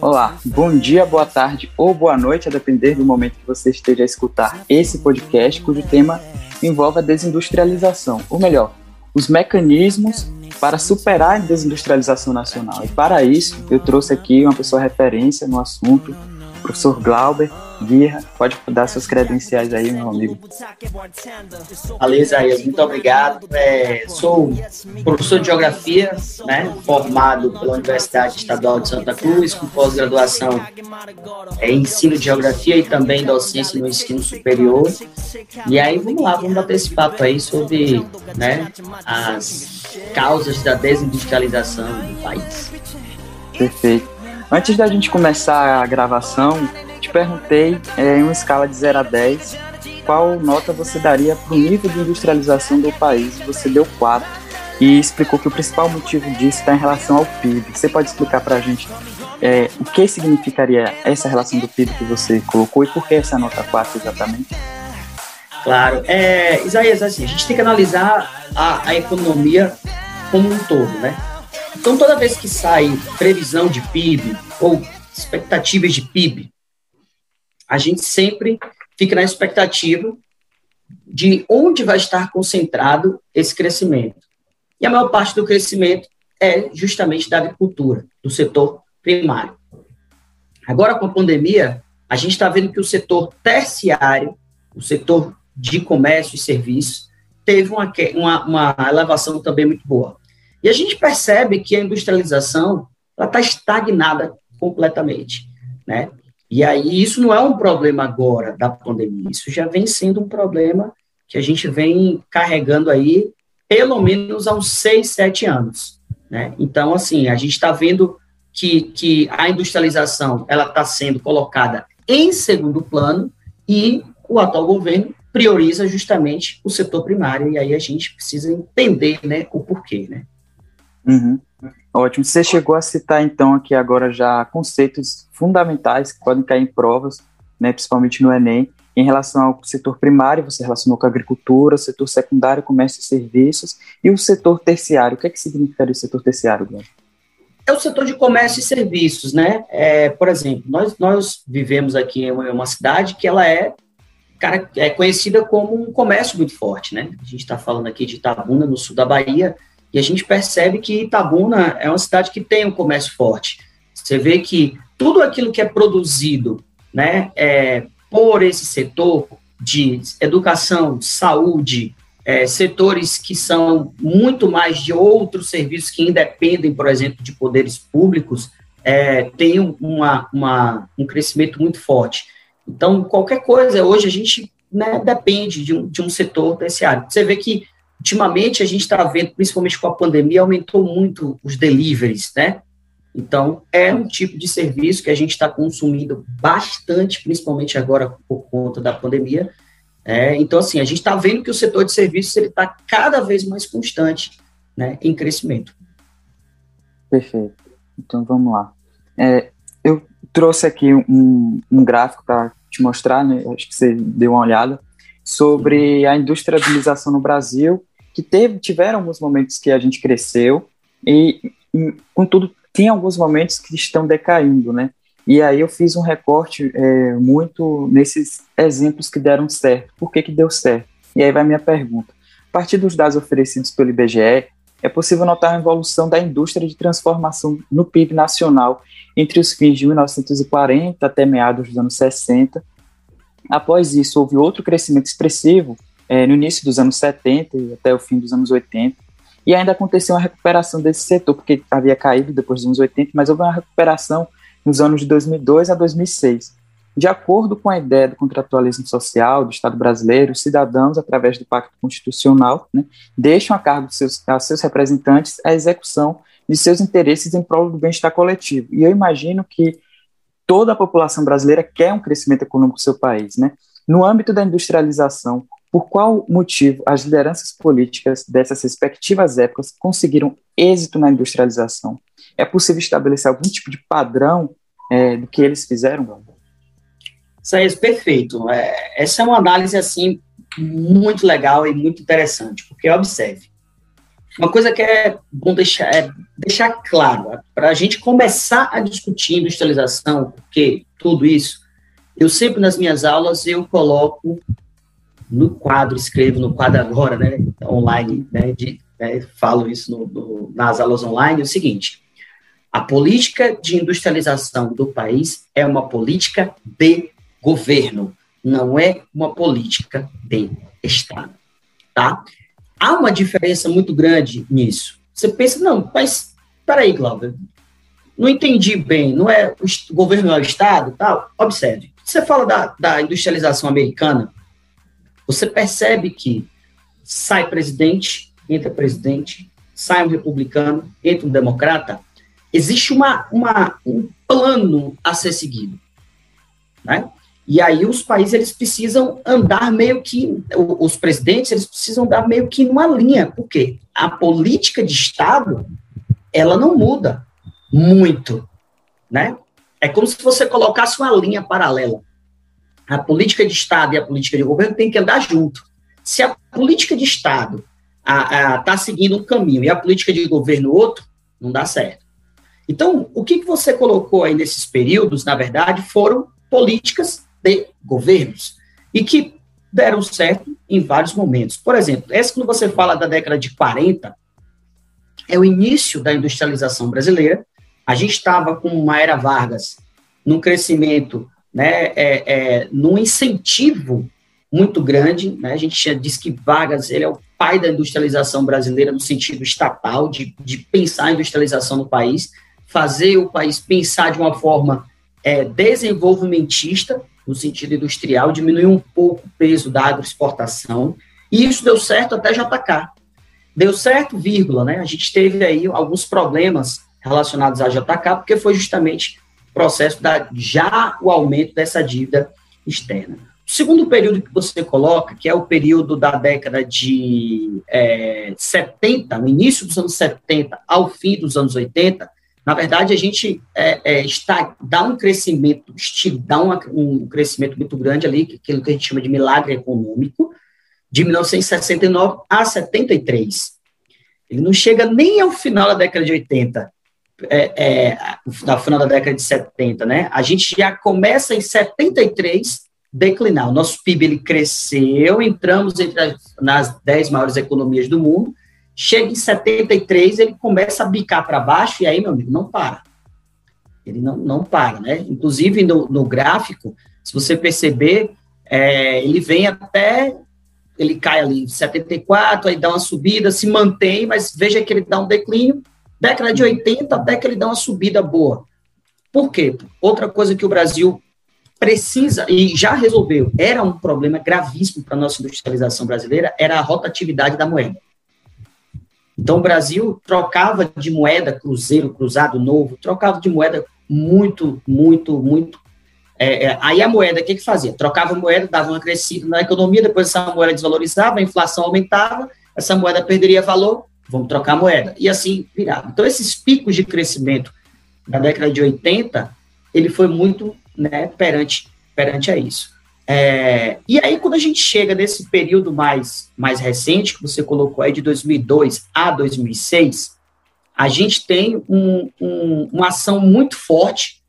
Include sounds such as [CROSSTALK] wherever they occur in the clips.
Olá, bom dia, boa tarde ou boa noite, a depender do momento que você esteja a escutar esse podcast, cujo tema envolve a desindustrialização, ou melhor, os mecanismos para superar a desindustrialização nacional. E para isso, eu trouxe aqui uma pessoa referência no assunto, o professor Glauber, Guirra, pode dar suas credenciais aí, meu amigo. Valeu, Isaías, muito obrigado. É, sou professor de Geografia, né, formado pela Universidade Estadual de Santa Cruz, com pós-graduação em Ensino de Geografia e também docência no ensino superior. E aí, vamos lá, vamos bater esse papo aí sobre né, as causas da desindustrialização do país. Perfeito. Antes da gente começar a gravação, perguntei é, em uma escala de 0 a 10 qual nota você daria para o nível de industrialização do país. Você deu 4 e explicou que o principal motivo disso está em relação ao PIB. Você pode explicar para a gente é, o que significaria essa relação do PIB que você colocou e por que essa nota 4 exatamente? Claro. É, Isaías, assim, a gente tem que analisar a, a economia como um todo, né? Então, toda vez que sai previsão de PIB ou expectativas de PIB, a gente sempre fica na expectativa de onde vai estar concentrado esse crescimento. E a maior parte do crescimento é justamente da agricultura, do setor primário. Agora, com a pandemia, a gente está vendo que o setor terciário, o setor de comércio e serviços, teve uma, uma, uma elevação também muito boa. E a gente percebe que a industrialização está estagnada completamente. Né? E aí, isso não é um problema agora da pandemia, isso já vem sendo um problema que a gente vem carregando aí pelo menos há uns seis, sete anos. Né? Então, assim, a gente está vendo que, que a industrialização ela está sendo colocada em segundo plano e o atual governo prioriza justamente o setor primário, e aí a gente precisa entender né, o porquê. Né? Uhum. Ótimo. Você chegou a citar, então, aqui agora já conceitos fundamentais que podem cair em provas, né, principalmente no Enem, em relação ao setor primário, você relacionou com a agricultura, setor secundário, comércio e serviços, e o setor terciário. O que é que significaria o setor terciário, Glenn? É o setor de comércio e serviços, né? É, por exemplo, nós, nós vivemos aqui em uma cidade que ela é, cara, é conhecida como um comércio muito forte, né? A gente está falando aqui de Itabuna, no sul da Bahia, e a gente percebe que Itabuna é uma cidade que tem um comércio forte. Você vê que tudo aquilo que é produzido né, é, por esse setor de educação, saúde, é, setores que são muito mais de outros serviços que independem, por exemplo, de poderes públicos, é, tem uma, uma, um crescimento muito forte. Então, qualquer coisa, hoje a gente né, depende de um, de um setor terciário. Você vê que Ultimamente, a gente está vendo, principalmente com a pandemia, aumentou muito os deliveries, né? Então, é um tipo de serviço que a gente está consumindo bastante, principalmente agora por conta da pandemia. É, então, assim, a gente está vendo que o setor de serviços está cada vez mais constante né, em crescimento. Perfeito. Então, vamos lá. É, eu trouxe aqui um, um gráfico para te mostrar, né, acho que você deu uma olhada, sobre a industrialização no Brasil que teve, tiveram alguns momentos que a gente cresceu e, contudo, tem alguns momentos que estão decaindo, né? E aí eu fiz um recorte é, muito nesses exemplos que deram certo. Por que, que deu certo? E aí vai minha pergunta. A partir dos dados oferecidos pelo IBGE, é possível notar a evolução da indústria de transformação no PIB nacional entre os fins de 1940 até meados dos anos 60. Após isso, houve outro crescimento expressivo é, no início dos anos 70 e até o fim dos anos 80. E ainda aconteceu uma recuperação desse setor, porque havia caído depois dos anos 80, mas houve uma recuperação nos anos de 2002 a 2006. De acordo com a ideia do contratualismo social do Estado brasileiro, os cidadãos, através do Pacto Constitucional, né, deixam a cargo de seus, a seus representantes a execução de seus interesses em prol do bem-estar coletivo. E eu imagino que toda a população brasileira quer um crescimento econômico do seu país. Né? No âmbito da industrialização, por qual motivo as lideranças políticas dessas respectivas épocas conseguiram êxito na industrialização? É possível estabelecer algum tipo de padrão é, do que eles fizeram? É perfeito. É, essa é uma análise assim muito legal e muito interessante, porque observe, uma coisa que é bom deixar, é deixar claro, para a gente começar a discutir industrialização, porque tudo isso, eu sempre nas minhas aulas eu coloco no quadro, escrevo no quadro agora, né, online, né, de, né, falo isso no, no, nas aulas online, é o seguinte, a política de industrialização do país é uma política de governo, não é uma política de Estado, tá? Há uma diferença muito grande nisso. Você pensa, não, mas, peraí, Glauber, não entendi bem, não é o governo é o Estado, tal? Observe, você fala da, da industrialização americana, você percebe que sai presidente, entra presidente, sai um republicano, entra um democrata, existe uma, uma, um plano a ser seguido, né? E aí os países eles precisam andar meio que os presidentes eles precisam andar meio que numa linha, porque a política de Estado ela não muda muito, né? É como se você colocasse uma linha paralela. A política de Estado e a política de governo tem que andar junto. Se a política de Estado está seguindo um caminho e a política de governo outro, não dá certo. Então, o que, que você colocou aí nesses períodos, na verdade, foram políticas de governos e que deram certo em vários momentos. Por exemplo, essa quando você fala da década de 40, é o início da industrialização brasileira. A gente estava com uma era Vargas num crescimento, né, é, é, num incentivo muito grande. Né? A gente já diz que Vargas ele é o pai da industrialização brasileira no sentido estatal, de, de pensar a industrialização no país, fazer o país pensar de uma forma é, desenvolvimentista, no sentido industrial, diminuir um pouco o peso da agroexportação, e isso deu certo até JK. Deu certo, vírgula, né? A gente teve aí alguns problemas relacionados à JK, porque foi justamente processo da já o aumento dessa dívida externa. O segundo período que você coloca, que é o período da década de é, 70, no início dos anos 70 ao fim dos anos 80, na verdade, a gente é, é, está, dá um crescimento, dá um crescimento muito grande ali, aquilo que a gente chama de milagre econômico, de 1969 a 73. Ele não chega nem ao final da década de 80, é, é, final da década de 70, né? A gente já começa em 73 declinar. O nosso PIB ele cresceu, entramos entre as, nas 10 maiores economias do mundo, Chega em 73, ele começa a bicar para baixo, e aí, meu amigo, não para. Ele não, não para, né? Inclusive, no, no gráfico, se você perceber, é, ele vem até. Ele cai ali em 74, aí dá uma subida, se mantém, mas veja que ele dá um declínio. Década de 80, até que ele dá uma subida boa. Por quê? Outra coisa que o Brasil precisa, e já resolveu, era um problema gravíssimo para a nossa industrialização brasileira, era a rotatividade da moeda. Então, o Brasil trocava de moeda, cruzeiro, cruzado novo, trocava de moeda muito, muito, muito. É, é, aí a moeda, o que, que fazia? Trocava moeda, dava uma crescida na economia, depois essa moeda desvalorizava, a inflação aumentava, essa moeda perderia valor, vamos trocar moeda. E assim virava. Então, esses picos de crescimento da década de 80, ele foi muito né, perante, perante a isso. É, e aí, quando a gente chega nesse período mais, mais recente, que você colocou aí de 2002 a 2006, a gente tem um, um, uma ação muito forte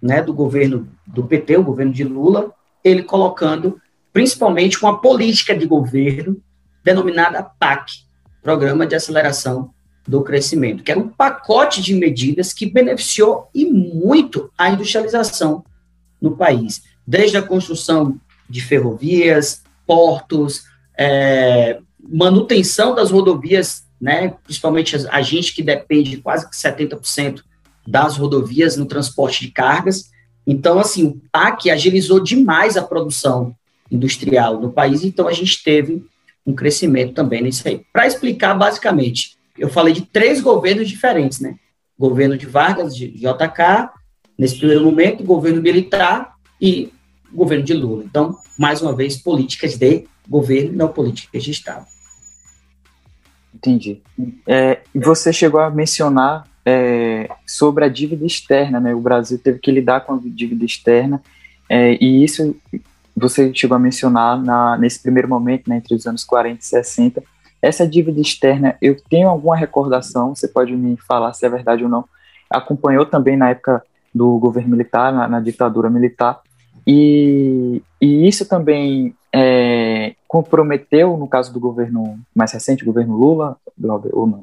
né, do governo do PT, o governo de Lula, ele colocando principalmente uma política de governo denominada PAC, Programa de Aceleração do Crescimento, que era um pacote de medidas que beneficiou e muito a industrialização no país. Desde a construção de ferrovias, portos, é, manutenção das rodovias, né, principalmente a, gente que depende de quase 70% das rodovias no transporte de cargas. Então, assim, o PAC agilizou demais a produção industrial no país, então a gente teve um crescimento também nisso aí. Para explicar, basicamente, eu falei de três governos diferentes, né? Governo de Vargas, de JK, nesse primeiro momento, governo militar e governo de Lula. Então, mais uma vez, políticas de governo, não políticas de Estado. Entendi. É, você chegou a mencionar é, sobre a dívida externa, né? O Brasil teve que lidar com a dívida externa, é, e isso você chegou a mencionar na, nesse primeiro momento, né, entre os anos 40 e 60, essa dívida externa, eu tenho alguma recordação, você pode me falar se é verdade ou não, acompanhou também na época do governo militar, na, na ditadura militar, e, e isso também é, comprometeu, no caso do governo mais recente, o governo Lula, ou não?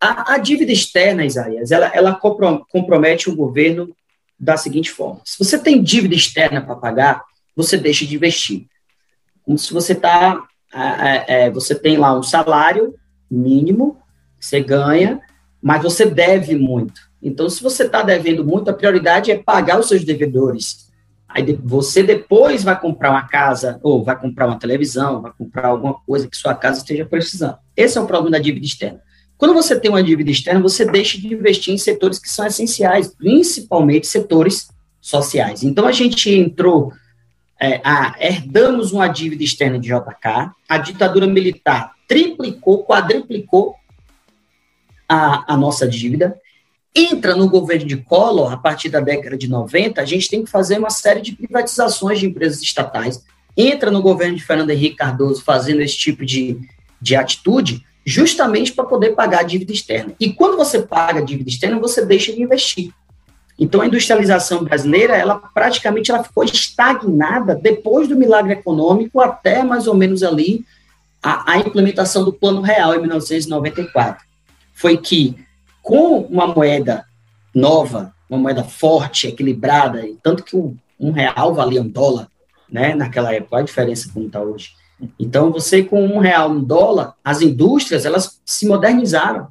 A, a dívida externa, Isaías, ela, ela compromete o governo da seguinte forma: se você tem dívida externa para pagar, você deixa de investir. Como se você tá, é, é, você tem lá um salário mínimo, você ganha, mas você deve muito. Então, se você está devendo muito, a prioridade é pagar os seus devedores. Aí você depois vai comprar uma casa, ou vai comprar uma televisão, vai comprar alguma coisa que sua casa esteja precisando. Esse é o problema da dívida externa. Quando você tem uma dívida externa, você deixa de investir em setores que são essenciais, principalmente setores sociais. Então, a gente entrou, é, a, herdamos uma dívida externa de JK, a ditadura militar triplicou, quadriplicou a, a nossa dívida, entra no governo de Collor, a partir da década de 90, a gente tem que fazer uma série de privatizações de empresas estatais, entra no governo de Fernando Henrique Cardoso fazendo esse tipo de, de atitude, justamente para poder pagar a dívida externa. E quando você paga a dívida externa, você deixa de investir. Então, a industrialização brasileira, ela praticamente ela ficou estagnada depois do milagre econômico até mais ou menos ali a, a implementação do Plano Real em 1994. Foi que, com uma moeda nova, uma moeda forte, equilibrada, tanto que um, um real valia um dólar, né, naquela época, a diferença como está hoje. Então, você com um real no dólar, as indústrias, elas se modernizaram,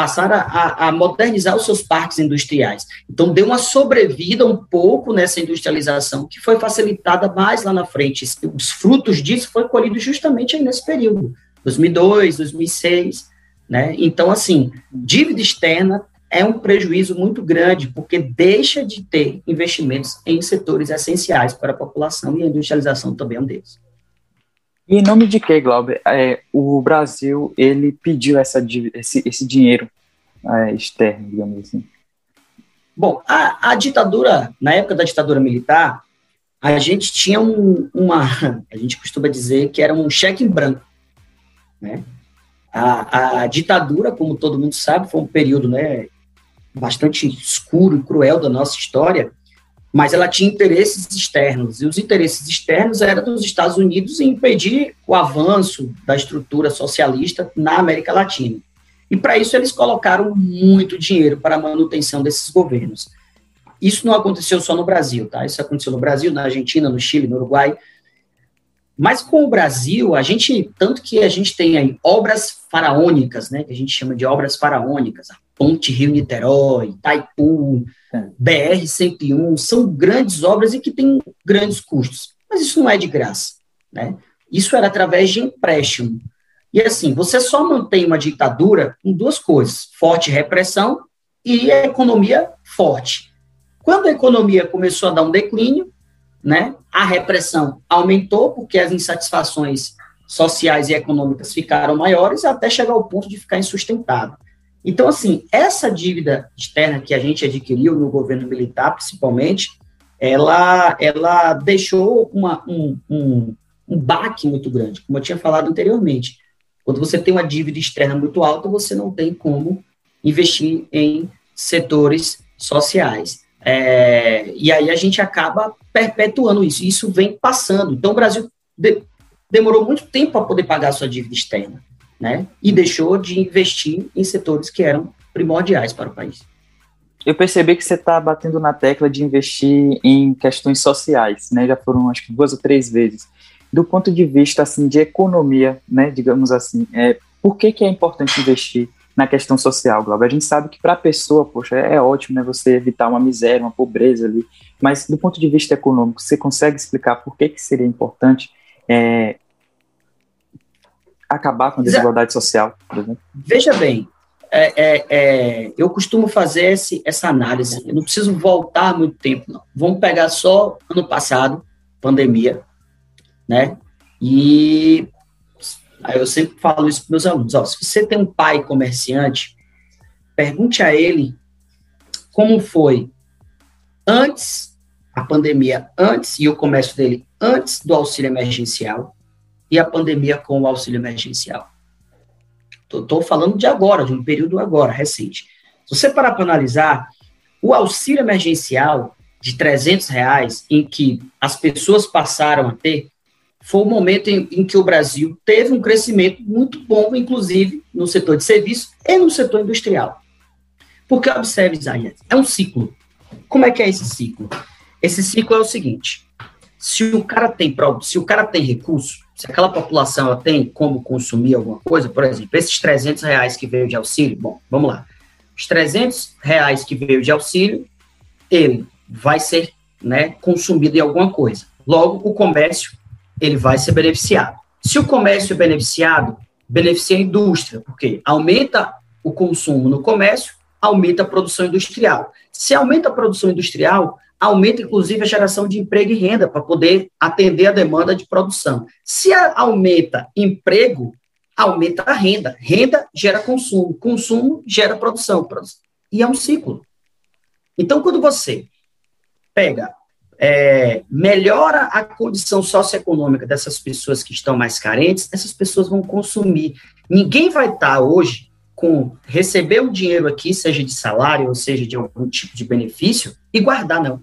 passaram a, a, modernizar os seus parques industriais. Então, deu uma sobrevida um pouco nessa industrialização, que foi facilitada mais lá na frente. Os frutos disso foi colhido justamente aí nesse período, 2002, 2006, né? Então, assim, dívida externa é um prejuízo muito grande, porque deixa de ter investimentos em setores essenciais para a população e a industrialização também é um deles. E em nome de que, Glauber? É, o Brasil ele pediu essa, esse, esse dinheiro é, externo, digamos assim. Bom, a, a, ditadura, na época da ditadura militar, a gente tinha um, uma, [LAUGHS] a gente costuma dizer que era um cheque em branco, né? A, a ditadura, como todo mundo sabe, foi um período, né, bastante escuro e cruel da nossa história, mas ela tinha interesses externos, e os interesses externos eram dos Estados Unidos em impedir o avanço da estrutura socialista na América Latina. E para isso eles colocaram muito dinheiro para a manutenção desses governos. Isso não aconteceu só no Brasil, tá? Isso aconteceu no Brasil, na Argentina, no Chile, no Uruguai. Mas com o Brasil, a gente, tanto que a gente tem aí obras faraônicas, né, que a gente chama de obras faraônicas, a Ponte Rio-Niterói, Itaipu, BR-101, são grandes obras e que têm grandes custos. Mas isso não é de graça. Né? Isso era através de empréstimo. E assim, você só mantém uma ditadura com duas coisas: forte repressão e a economia forte. Quando a economia começou a dar um declínio, né, a repressão aumentou, porque as insatisfações sociais e econômicas ficaram maiores, até chegar ao ponto de ficar insustentável. Então, assim, essa dívida externa que a gente adquiriu no governo militar, principalmente, ela, ela deixou uma, um, um, um baque muito grande, como eu tinha falado anteriormente. Quando você tem uma dívida externa muito alta, você não tem como investir em setores sociais. É, e aí a gente acaba perpetuando isso. Isso vem passando. Então, o Brasil de, demorou muito tempo para poder pagar a sua dívida externa né? E deixou de investir em setores que eram primordiais para o país. Eu percebi que você está batendo na tecla de investir em questões sociais, né? Já foram acho que duas ou três vezes. Do ponto de vista assim de economia, né? Digamos assim, é, por que, que é importante investir na questão social, Glauber? A gente sabe que para a pessoa, poxa, é, ótimo, né? Você evitar uma miséria, uma pobreza ali. Mas do ponto de vista econômico, você consegue explicar por que, que seria importante é, acabar com a desigualdade social, por exemplo? Veja bem, é, é, é, eu costumo fazer esse, essa análise. Eu não preciso voltar muito tempo, não. Vamos pegar só ano passado, pandemia, né? E aí eu sempre falo isso para meus alunos: ó, se você tem um pai comerciante, pergunte a ele como foi antes a pandemia, antes e o comércio dele antes do auxílio emergencial e a pandemia com o auxílio emergencial. Estou falando de agora, de um período agora, recente. Se você parar para analisar, o auxílio emergencial de 300 reais, em que as pessoas passaram a ter, foi o momento em, em, que o Brasil teve um crescimento muito bom, inclusive no setor de serviços e no setor industrial. Porque, observe, Isaías, é um ciclo. Como é que é esse ciclo? Esse ciclo é o seguinte: se o cara tem se o cara tem recurso, se aquela população tem como consumir alguma coisa, por exemplo, esses 300 reais que veio de auxílio, bom, vamos lá. Os 300 reais que veio de auxílio, ele vai ser né, consumido em alguma coisa. Logo, o comércio ele vai ser beneficiado. Se o comércio é beneficiado, beneficia a indústria, porque aumenta o consumo no comércio, aumenta a produção industrial. Se aumenta a produção industrial, aumenta inclusive a geração de emprego e renda para poder atender a demanda de produção. Se aumenta emprego, aumenta a renda. Renda gera consumo, consumo gera produção. E é um ciclo. Então, quando você pega é, melhora a condição socioeconômica dessas pessoas que estão mais carentes, essas pessoas vão consumir. Ninguém vai estar hoje com receber o dinheiro aqui, seja de salário ou seja de algum tipo de benefício, e guardar, não.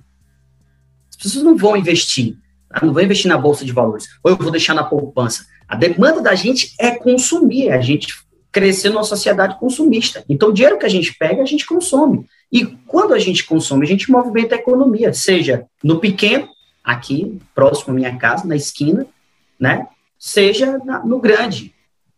As pessoas não vão investir, tá? não vão investir na bolsa de valores, ou eu vou deixar na poupança. A demanda da gente é consumir, a gente crescer numa sociedade consumista. Então, o dinheiro que a gente pega, a gente consome. E quando a gente consome, a gente movimenta a economia, seja no pequeno, aqui, próximo à minha casa, na esquina, né? Seja na, no grande,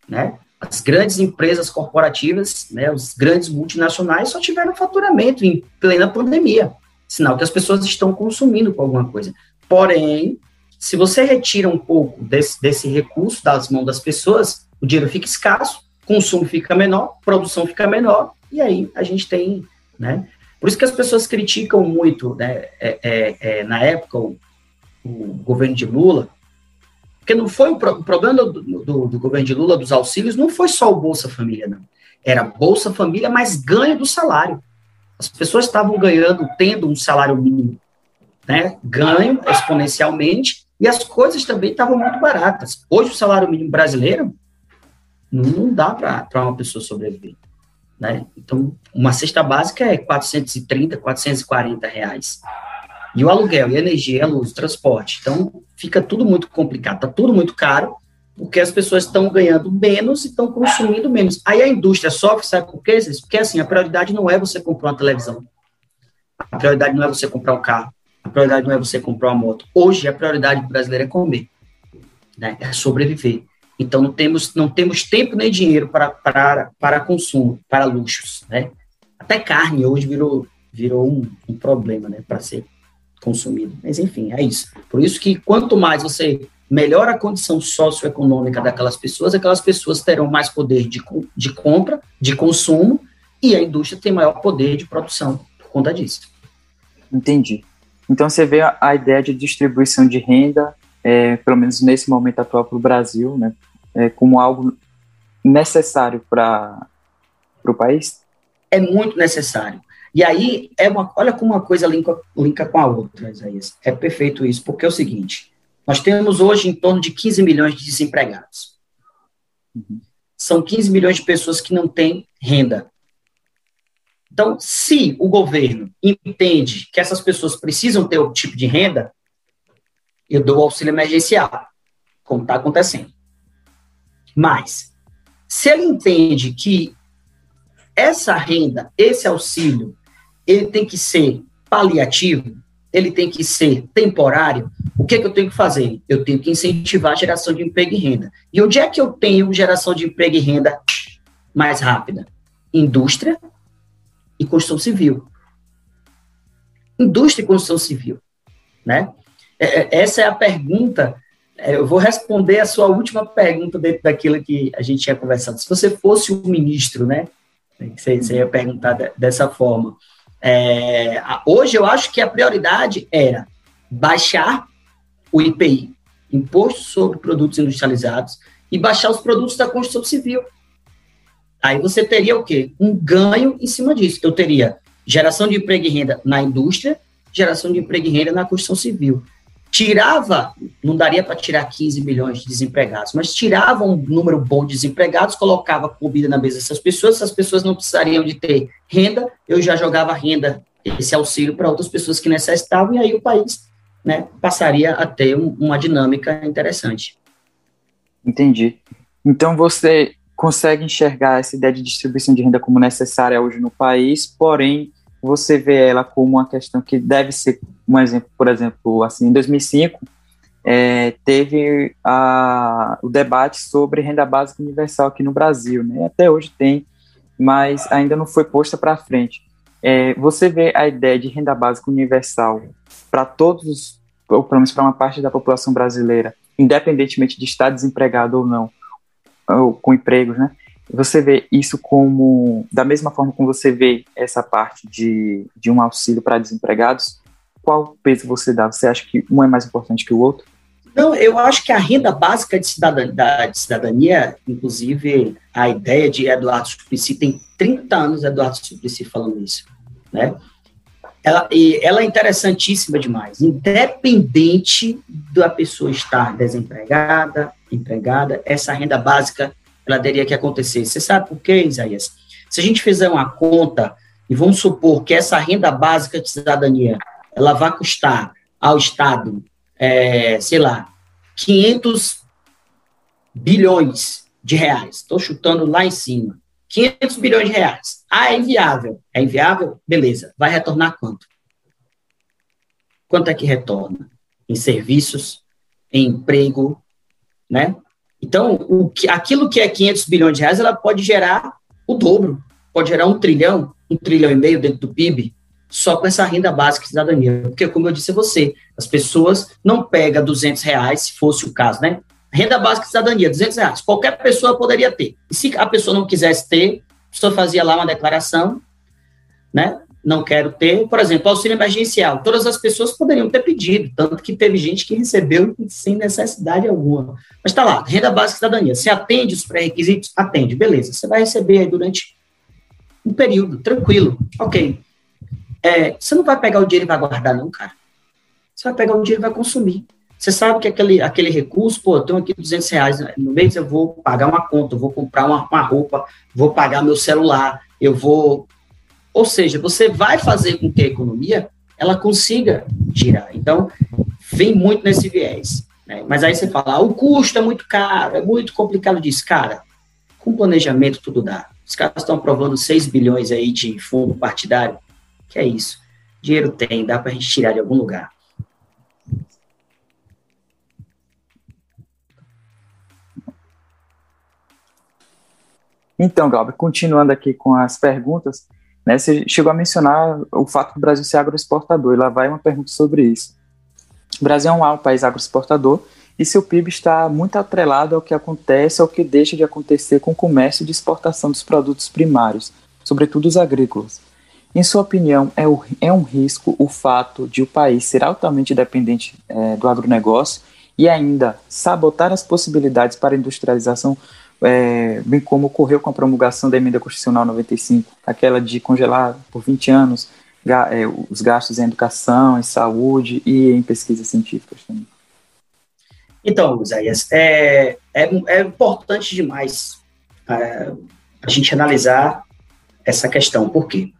né? As grandes empresas corporativas, né, os grandes multinacionais só tiveram faturamento em plena pandemia, sinal que as pessoas estão consumindo com alguma coisa. Porém, se você retira um pouco desse, desse recurso das mãos das pessoas, o dinheiro fica escasso, consumo fica menor, produção fica menor, e aí a gente tem né? Por isso que as pessoas criticam muito, né, é, é, é, na época, o, o, governo de Lula, porque não foi o, pro, o problema do, do, do, governo de Lula, dos auxílios, não foi só o Bolsa Família, não. Era Bolsa Família mais ganho do salário. As pessoas estavam ganhando, tendo um salário mínimo, né, ganho exponencialmente, e as coisas também estavam muito baratas. Hoje, o salário mínimo brasileiro não dá para uma pessoa sobreviver. Né? Então, uma cesta básica é 430, 440 reais. E o aluguel, e a energia, a luz, o transporte. Então, fica tudo muito complicado, está tudo muito caro, porque as pessoas estão ganhando menos e estão consumindo menos. Aí a indústria sofre, sabe por quê? Porque, assim, a prioridade não é você comprar uma televisão. A prioridade não é você comprar um carro. A prioridade não é você comprar uma moto. Hoje, a prioridade brasileira é comer, né? é sobreviver. Então, não temos, não temos tempo nem dinheiro para, para, para consumo, para luxos, né? Até carne hoje virou, virou um, um problema, né, para ser consumido. Mas, enfim, é isso. Por isso que quanto mais você melhora a condição socioeconômica daquelas pessoas, aquelas pessoas terão mais poder de, de compra, de consumo, e a indústria tem maior poder de produção por conta disso. Entendi. Então, você vê a, a ideia de distribuição de renda, é, pelo menos nesse momento atual para o Brasil, né, é, como algo necessário para o país? É muito necessário. E aí, é uma, olha como uma coisa linka, linka com a outra, Isaías. É perfeito isso, porque é o seguinte: nós temos hoje em torno de 15 milhões de desempregados. Uhum. São 15 milhões de pessoas que não têm renda. Então, se o governo entende que essas pessoas precisam ter o tipo de renda, eu dou auxílio emergencial, como está acontecendo. Mas, se ele entende que essa renda, esse auxílio, ele tem que ser paliativo, ele tem que ser temporário, o que, é que eu tenho que fazer? Eu tenho que incentivar a geração de emprego e renda. E onde é que eu tenho geração de emprego e renda mais rápida? Indústria e construção civil. Indústria e construção civil. Né? É, é, essa é a pergunta é, eu vou responder a sua última pergunta dentro daquilo que a gente tinha conversado. Se você fosse o ministro, né? Você, você ia perguntar de, dessa forma. É, hoje eu acho que a prioridade era baixar o IPI, Imposto sobre Produtos Industrializados, e baixar os produtos da construção civil. Aí você teria o quê? Um ganho em cima disso. Eu teria geração de emprego e renda na indústria, geração de emprego e renda na construção civil. Tirava, não daria para tirar 15 milhões de desempregados, mas tirava um número bom de desempregados, colocava comida na mesa dessas pessoas, essas pessoas não precisariam de ter renda, eu já jogava renda, esse auxílio para outras pessoas que necessitavam, e aí o país né, passaria a ter um, uma dinâmica interessante. Entendi. Então você consegue enxergar essa ideia de distribuição de renda como necessária hoje no país, porém você vê ela como uma questão que deve ser um exemplo, por exemplo, assim, em 2005 é, teve a, o debate sobre renda básica universal aqui no Brasil, né? Até hoje tem, mas ainda não foi posta para frente. É, você vê a ideia de renda básica universal para todos, ou pelo menos para uma parte da população brasileira, independentemente de estar desempregado ou não, ou com empregos, né? Você vê isso como, da mesma forma como você vê essa parte de, de um auxílio para desempregados, qual peso você dá? Você acha que um é mais importante que o outro? Não, eu acho que a renda básica de cidadania, de cidadania inclusive a ideia de Eduardo Suplicy, tem 30 anos Eduardo Suplicy falando isso, né? Ela, ela é interessantíssima demais, independente da pessoa estar desempregada, empregada, essa renda básica ela teria que acontecer. Você sabe por quê, Isaías? Se a gente fizer uma conta e vamos supor que essa renda básica de cidadania ela vai custar ao Estado, é, sei lá, 500 bilhões de reais. Estou chutando lá em cima. 500 bilhões de reais. Ah, é inviável. É inviável? Beleza. Vai retornar quanto? Quanto é que retorna? Em serviços, em emprego, né? Então, o que, aquilo que é 500 bilhões de reais, ela pode gerar o dobro, pode gerar um trilhão, um trilhão e meio dentro do PIB, só com essa renda básica de cidadania. Porque, como eu disse a você, as pessoas não pegam 200 reais, se fosse o caso, né? Renda básica de cidadania, 200 reais. Qualquer pessoa poderia ter. E se a pessoa não quisesse ter, a pessoa fazia lá uma declaração, né? não quero ter, por exemplo, auxílio emergencial. Todas as pessoas poderiam ter pedido, tanto que teve gente que recebeu sem necessidade alguma. Mas está lá, renda básica cidadania. Você atende os pré-requisitos? Atende, beleza. Você vai receber durante um período, tranquilo, ok. É, você não vai pegar o dinheiro e vai guardar, não, cara. Você vai pegar o dinheiro e vai consumir. Você sabe que aquele, aquele recurso, pô, eu tenho aqui 200 reais no mês, eu vou pagar uma conta, vou comprar uma, uma roupa, vou pagar meu celular, eu vou ou seja, você vai fazer com que a economia ela consiga girar. Então, vem muito nesse viés. Né? Mas aí você fala, ah, o custo é muito caro, é muito complicado disso. Cara, com planejamento tudo dá. Os caras estão aprovando 6 bilhões aí de fundo partidário. Que é isso? Dinheiro tem, dá para a gente tirar de algum lugar. Então, Galber, continuando aqui com as perguntas, né, você chegou a mencionar o fato do Brasil ser agroexportador, e lá vai uma pergunta sobre isso. O Brasil é um, país agroexportador e seu PIB está muito atrelado ao que acontece, ao que deixa de acontecer com o comércio de exportação dos produtos primários, sobretudo os agrícolas. Em sua opinião, é, o, é um risco o fato de o país ser altamente dependente é, do agronegócio e ainda sabotar as possibilidades para industrialização é, bem como ocorreu com a promulgação da emenda constitucional 95, aquela de congelar por 20 anos é, os gastos em educação, em saúde e em pesquisas científicas também. Então, Isaías, é, é, é importante demais é, a gente analisar essa questão. Por quê?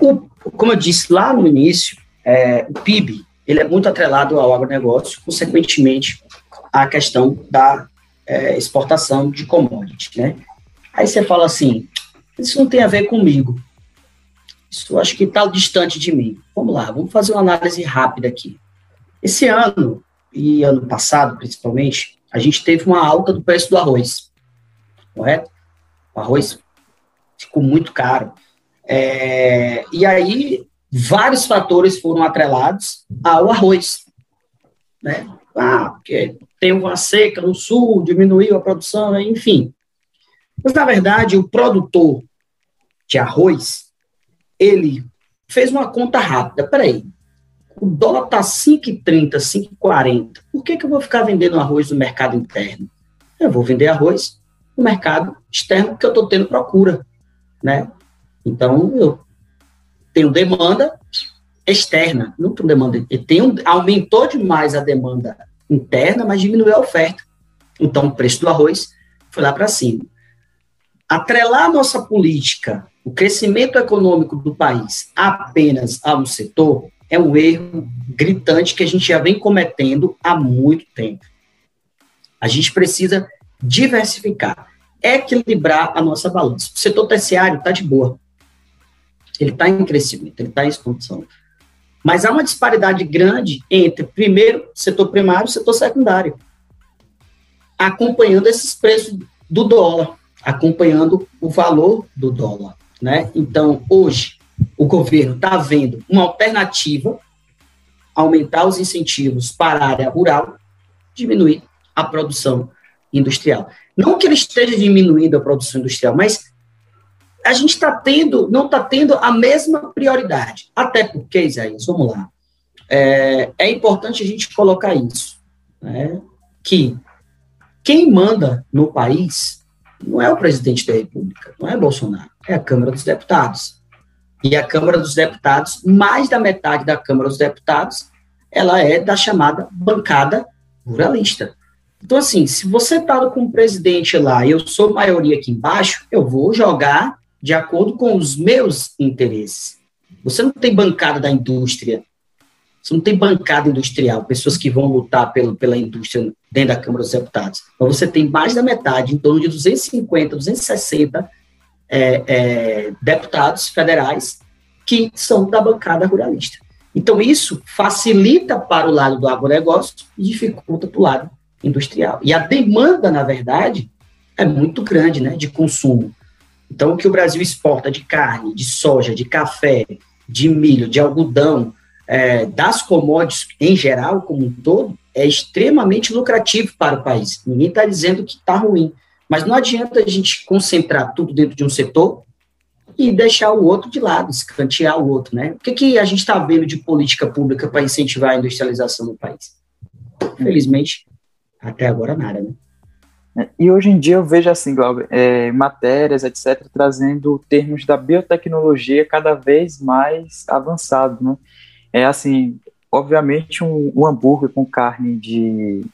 O, como eu disse lá no início, é, o PIB ele é muito atrelado ao agronegócio, consequentemente, à questão da é, exportação de commodity, né? Aí você fala assim, isso não tem a ver comigo. Isso acho que está distante de mim. Vamos lá, vamos fazer uma análise rápida aqui. Esse ano, e ano passado principalmente, a gente teve uma alta do preço do arroz, correto? O arroz ficou muito caro. É, e aí, vários fatores foram atrelados ao arroz. Né? Ah, porque tem uma seca no sul, diminuiu a produção, enfim. Mas, na verdade, o produtor de arroz, ele fez uma conta rápida. Peraí, o dólar está 5,30, 5,40. Por que, que eu vou ficar vendendo arroz no mercado interno? Eu vou vender arroz no mercado externo porque eu estou tendo procura, né? Então, eu tenho demanda, externa, não tem demanda. Um, aumentou demais a demanda interna, mas diminuiu a oferta. Então, o preço do arroz foi lá para cima. Atrelar a nossa política, o crescimento econômico do país apenas a um setor, é um erro gritante que a gente já vem cometendo há muito tempo. A gente precisa diversificar, equilibrar a nossa balança. O setor terciário está de boa. Ele está em crescimento, ele está em expansão. Mas há uma disparidade grande entre, primeiro, setor primário e setor secundário, acompanhando esses preços do dólar, acompanhando o valor do dólar. Né? Então, hoje, o governo está vendo uma alternativa, aumentar os incentivos para a área rural, diminuir a produção industrial. Não que ele esteja diminuindo a produção industrial, mas a gente está tendo, não está tendo a mesma prioridade. Até porque, Isaías, vamos lá. É, é importante a gente colocar isso, né, que quem manda no país não é o presidente da República, não é Bolsonaro, é a Câmara dos Deputados. E a Câmara dos Deputados, mais da metade da Câmara dos Deputados, ela é da chamada bancada ruralista. Então, assim, se você está com o presidente lá e eu sou maioria aqui embaixo, eu vou jogar de acordo com os meus interesses. Você não tem bancada da indústria, você não tem bancada industrial, pessoas que vão lutar pelo, pela indústria dentro da Câmara dos Deputados. Mas você tem mais da metade, em torno de 250, 260 é, é, deputados federais que são da bancada ruralista. Então, isso facilita para o lado do agronegócio e dificulta para o lado industrial. E a demanda, na verdade, é muito grande né, de consumo. Então, o que o Brasil exporta de carne, de soja, de café, de milho, de algodão, é, das commodities em geral, como um todo, é extremamente lucrativo para o país. Ninguém está dizendo que está ruim. Mas não adianta a gente concentrar tudo dentro de um setor e deixar o outro de lado, escantear o outro, né? O que, que a gente está vendo de política pública para incentivar a industrialização do país? Felizmente, até agora nada, né? E hoje em dia eu vejo assim, Glauber, é, matérias, etc., trazendo termos da biotecnologia cada vez mais avançado, né? É assim, obviamente um, um hambúrguer com carne de,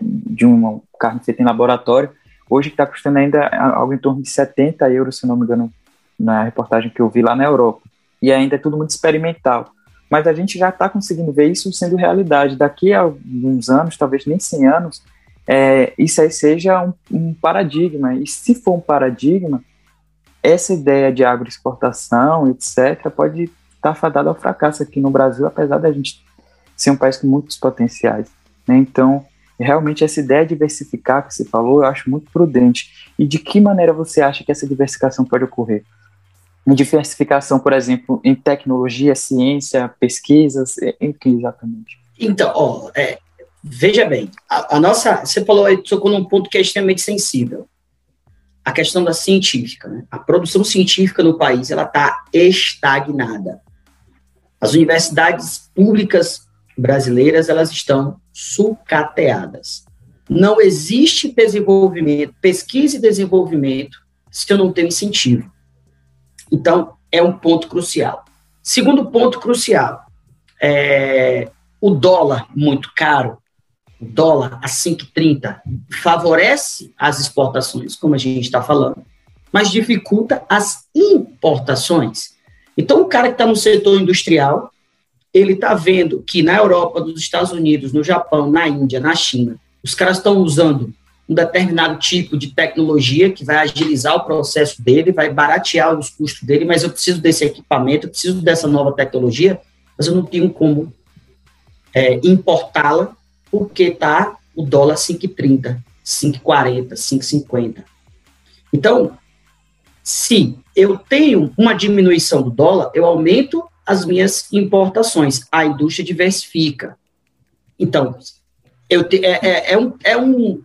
de uma carne feita em laboratório, hoje está custando ainda algo em torno de 70 euros, se não me engano, na reportagem que eu vi lá na Europa. E ainda é tudo muito experimental. Mas a gente já está conseguindo ver isso sendo realidade. Daqui a alguns anos, talvez nem 100 anos, é, isso aí seja um, um, paradigma. E se for um paradigma, essa ideia de agroexportação, etc., pode estar tá fadada ao fracasso aqui no Brasil, apesar da gente ser um país com muitos potenciais. Né? Então, realmente, essa ideia de diversificar que você falou, eu acho muito prudente. E de que maneira você acha que essa diversificação pode ocorrer? Diversificação, por exemplo, em tecnologia, ciência, pesquisas, em que exatamente? Então, ó, é, Veja bem, a, a nossa. Você falou, tocou num ponto que é extremamente sensível. A questão da científica. Né? A produção científica no país ela está estagnada. As universidades públicas brasileiras elas estão sucateadas. Não existe desenvolvimento, pesquisa e desenvolvimento, se eu não tenho incentivo. Então, é um ponto crucial. Segundo ponto crucial, é, o dólar muito caro dólar a 5,30 favorece as exportações, como a gente está falando, mas dificulta as importações. Então, o cara que está no setor industrial, ele está vendo que na Europa, nos Estados Unidos, no Japão, na Índia, na China, os caras estão usando um determinado tipo de tecnologia que vai agilizar o processo dele, vai baratear os custos dele, mas eu preciso desse equipamento, eu preciso dessa nova tecnologia, mas eu não tenho como é, importá-la porque está o dólar 5,30, 5,40, 5,50. Então, se eu tenho uma diminuição do dólar, eu aumento as minhas importações, a indústria diversifica. Então, eu te, é, é, é, um, é um,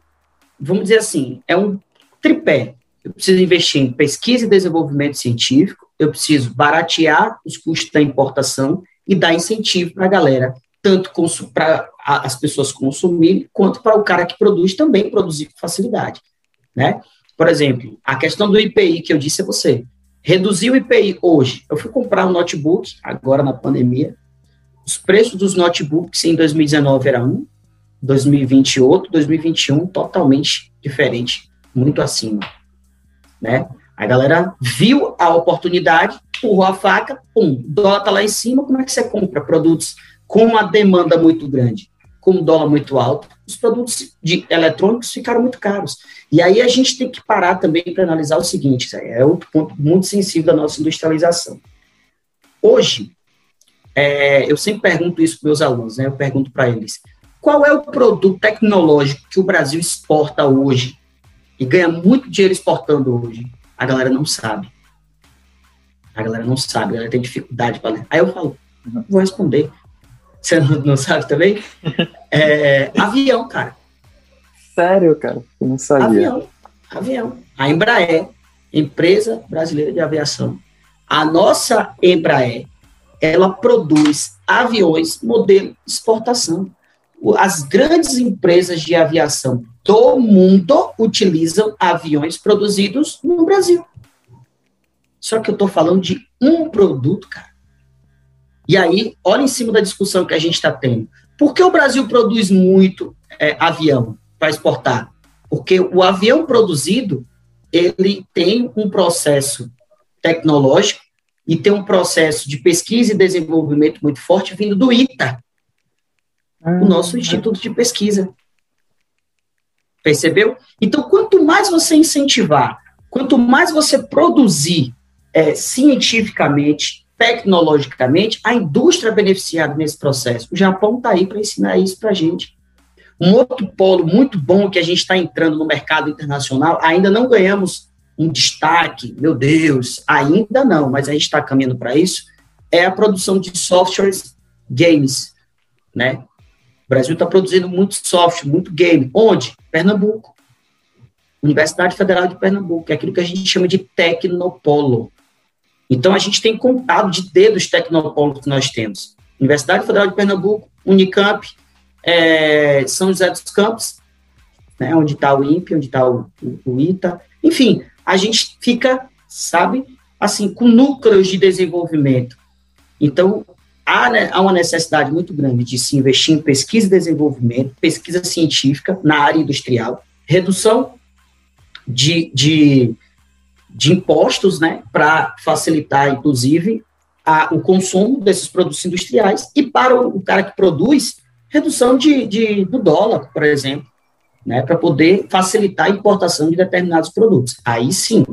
vamos dizer assim, é um tripé. Eu preciso investir em pesquisa e desenvolvimento científico, eu preciso baratear os custos da importação e dar incentivo para a galera tanto para as pessoas consumirem, quanto para o cara que produz também produzir com facilidade. Né? Por exemplo, a questão do IPI que eu disse a você. Reduzir o IPI hoje. Eu fui comprar um notebook, agora na pandemia, os preços dos notebooks em 2019 era um, 2020 outro, 2021 totalmente diferente, muito acima, né? A galera viu a oportunidade, empurrou a faca, pum, dólar tá lá em cima, como é que você compra produtos com uma demanda muito grande, com um dólar muito alto? Os produtos de eletrônicos ficaram muito caros. E aí a gente tem que parar também para analisar o seguinte, é outro ponto muito sensível da nossa industrialização. Hoje, é, eu sempre pergunto isso para meus alunos, né? Eu pergunto para eles: qual é o produto tecnológico que o Brasil exporta hoje e ganha muito dinheiro exportando hoje? A galera não sabe. A galera não sabe, a galera tem dificuldade para ler. Aí eu falo, vou responder. Você não, não sabe também? É, avião, cara. Sério, cara? Eu não sabia. Avião. Avião. A Embraer, empresa brasileira de aviação. A nossa Embraer ela produz aviões modelo exportação. As grandes empresas de aviação do mundo utilizam aviões produzidos no Brasil. Só que eu estou falando de um produto, cara. E aí, olha em cima da discussão que a gente está tendo. Por que o Brasil produz muito é, avião para exportar? Porque o avião produzido, ele tem um processo tecnológico e tem um processo de pesquisa e desenvolvimento muito forte vindo do ITA, o ah, nosso instituto de pesquisa. Percebeu? Então, quanto mais você incentivar, quanto mais você produzir é, cientificamente, tecnologicamente, a indústria beneficiada nesse processo. O Japão está aí para ensinar isso para a gente. Um outro polo muito bom que a gente está entrando no mercado internacional, ainda não ganhamos um destaque, meu Deus, ainda não, mas a gente está caminhando para isso, é a produção de softwares games, né? O Brasil está produzindo muito software, muito game. Onde? Pernambuco. Universidade Federal de Pernambuco, é aquilo que a gente chama de tecnopolo. Então, a gente tem contado de dedos tecnopolos que nós temos. Universidade Federal de Pernambuco, Unicamp, é, São José dos Campos, né, onde está o INPE, onde está o, o, o ITA, enfim, a gente fica, sabe, assim, com núcleos de desenvolvimento. Então, há, né, há uma necessidade muito grande de se investir em pesquisa e desenvolvimento, pesquisa científica na área industrial, redução de, de, de impostos, né, para facilitar, inclusive, a, o consumo desses produtos industriais, e para o, o cara que produz, redução de, de, do dólar, por exemplo né, para poder facilitar a importação de determinados produtos. Aí sim,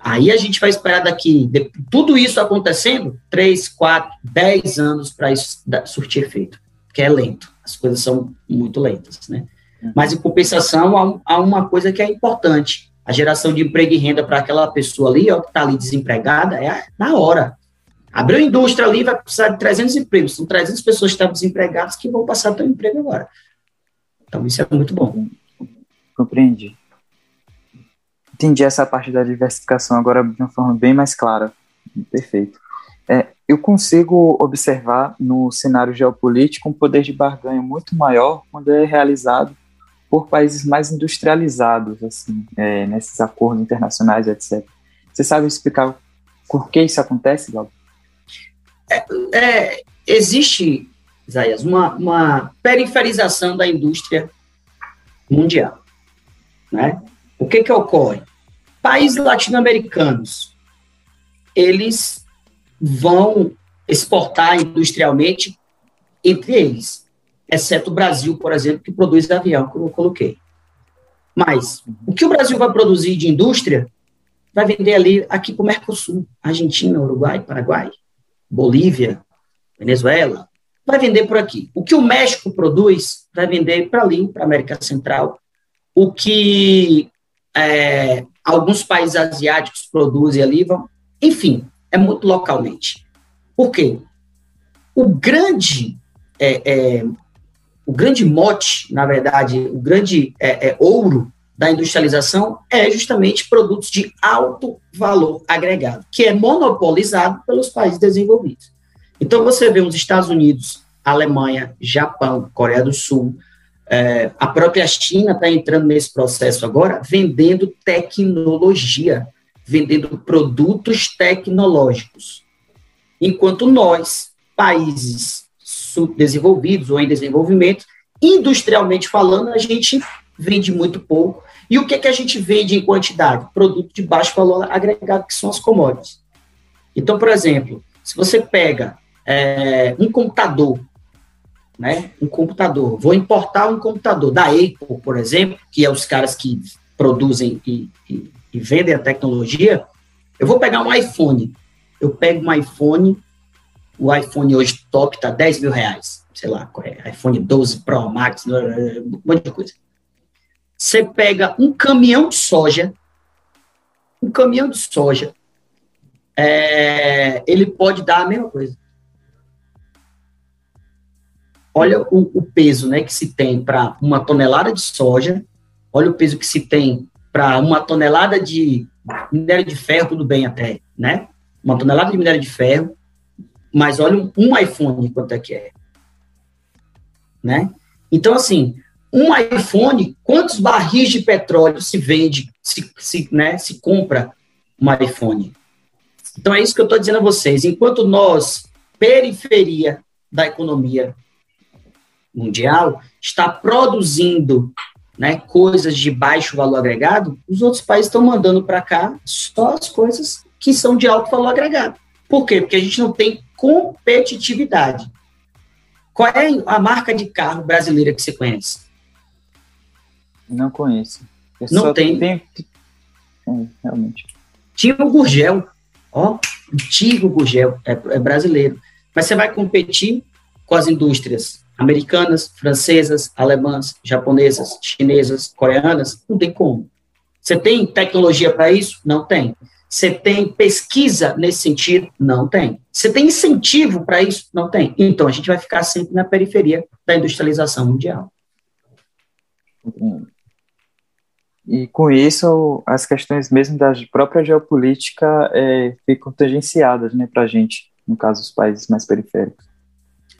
aí a gente vai esperar daqui, de, tudo isso acontecendo, 3, 4, 10 anos para isso surtir efeito, que é lento, as coisas são muito lentas, né? Uhum. Mas, em compensação, há, há uma coisa que é importante, a geração de emprego e renda para aquela pessoa ali, ó, que está ali desempregada, é na hora. Abriu indústria ali, vai precisar de 300 empregos. São 300 pessoas que estão desempregadas que vão passar um emprego agora. Então, isso é muito bom. Compreendi. Entendi essa parte da diversificação agora de uma forma bem mais clara. Perfeito. É, eu consigo observar no cenário geopolítico um poder de barganha muito maior quando é realizado por países mais industrializados, assim, é, nesses acordos internacionais, etc. Você sabe explicar por que isso acontece, Gal? É, é, existe, Isaías, uma, uma periferização da indústria mundial. Né? O que, que ocorre? Países latino-americanos, eles vão exportar industrialmente entre eles, exceto o Brasil, por exemplo, que produz avião, como eu coloquei. Mas o que o Brasil vai produzir de indústria vai vender ali aqui para o Mercosul, Argentina, Uruguai, Paraguai, Bolívia, Venezuela, vai vender por aqui. O que o México produz vai vender para ali, para a América Central, o que é, alguns países asiáticos produzem ali, vão, enfim, é muito localmente. Por quê? O grande, é, é, o grande mote, na verdade, o grande é, é, ouro da industrialização é justamente produtos de alto valor agregado, que é monopolizado pelos países desenvolvidos. Então, você vê os Estados Unidos, Alemanha, Japão, Coreia do Sul, é, a própria China está entrando nesse processo agora, vendendo tecnologia, vendendo produtos tecnológicos. Enquanto nós, países subdesenvolvidos ou em desenvolvimento. Industrialmente falando, a gente vende muito pouco. E o que, que a gente vende em quantidade? Produto de baixo valor agregado, que são as commodities. Então, por exemplo, se você pega é, um computador, né, um computador, vou importar um computador da Apple, por exemplo, que é os caras que produzem e, e, e vendem a tecnologia, eu vou pegar um iPhone. Eu pego um iPhone, o iPhone hoje top tá 10 mil reais, sei lá, é, iPhone 12 Pro Max, um monte de coisa. Você pega um caminhão de soja, um caminhão de soja, é, ele pode dar a mesma coisa. Olha o, o peso né, que se tem para uma tonelada de soja, olha o peso que se tem para uma tonelada de minério de ferro, tudo bem até, né? Uma tonelada de minério de ferro, mas olha um, um iPhone quanto é que é, né? Então, assim, um iPhone, quantos barris de petróleo se vende, se, se, né, se compra um iPhone? Então, é isso que eu estou dizendo a vocês. Enquanto nós, periferia da economia mundial, está produzindo né, coisas de baixo valor agregado, os outros países estão mandando para cá só as coisas que são de alto valor agregado. Por quê? Porque a gente não tem competitividade. Qual é a marca de carro brasileira que você conhece? Não conheço. Eu não tem. Tenho... É, realmente. Tinha o Gurgel, ó, antigo Gurgel, é, é brasileiro. Mas você vai competir com as indústrias americanas, francesas, alemãs, japonesas, chinesas, coreanas, não tem como. Você tem tecnologia para isso? Não tem. Você tem pesquisa nesse sentido? Não tem. Você tem incentivo para isso? Não tem. Então a gente vai ficar sempre na periferia da industrialização mundial. E com isso, as questões mesmo da própria geopolítica é, ficam tangenciadas né, para a gente, no caso, os países mais periféricos.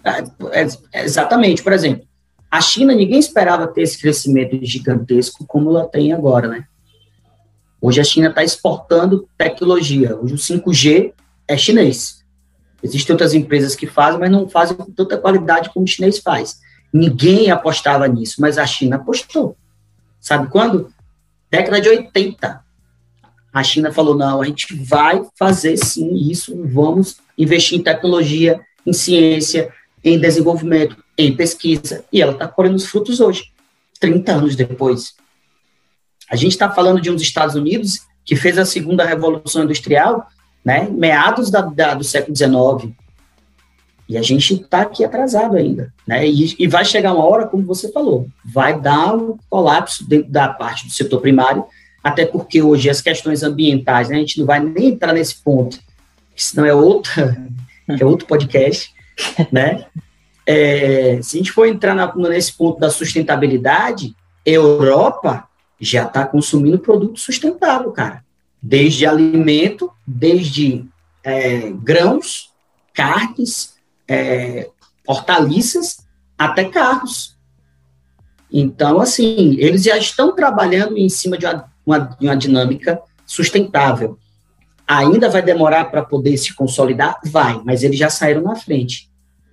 É, é, exatamente. Por exemplo, a China, ninguém esperava ter esse crescimento gigantesco como ela tem agora, né? Hoje a China está exportando tecnologia. Hoje o 5G é chinês. Existem outras empresas que fazem, mas não fazem com tanta qualidade como o chinês faz. Ninguém apostava nisso, mas a China apostou. Sabe quando? Década de 80. A China falou: não, a gente vai fazer sim isso, vamos investir em tecnologia, em ciência, em desenvolvimento, em pesquisa, e ela está colhendo os frutos hoje, 30 anos depois. A gente está falando de um dos Estados Unidos que fez a segunda revolução industrial, né, meados da, da, do século XIX, e a gente está aqui atrasado ainda, né? E, e, vai chegar uma hora, como você falou, vai dar um colapso dentro da parte do setor primário, até porque hoje as questões ambientais, né, a gente não vai nem entrar nesse ponto, senão é outra, é outro podcast, né? É, se a gente for entrar na, nesse ponto da sustentabilidade, Europa já está consumindo produto sustentável, cara. Desde alimento, desde é, grãos, carnes, é, hortaliças, até carros. Então, assim, eles já estão trabalhando em cima de uma, uma, de uma dinâmica sustentável. Ainda vai demorar para poder se consolidar? Vai, mas eles já saíram na frente.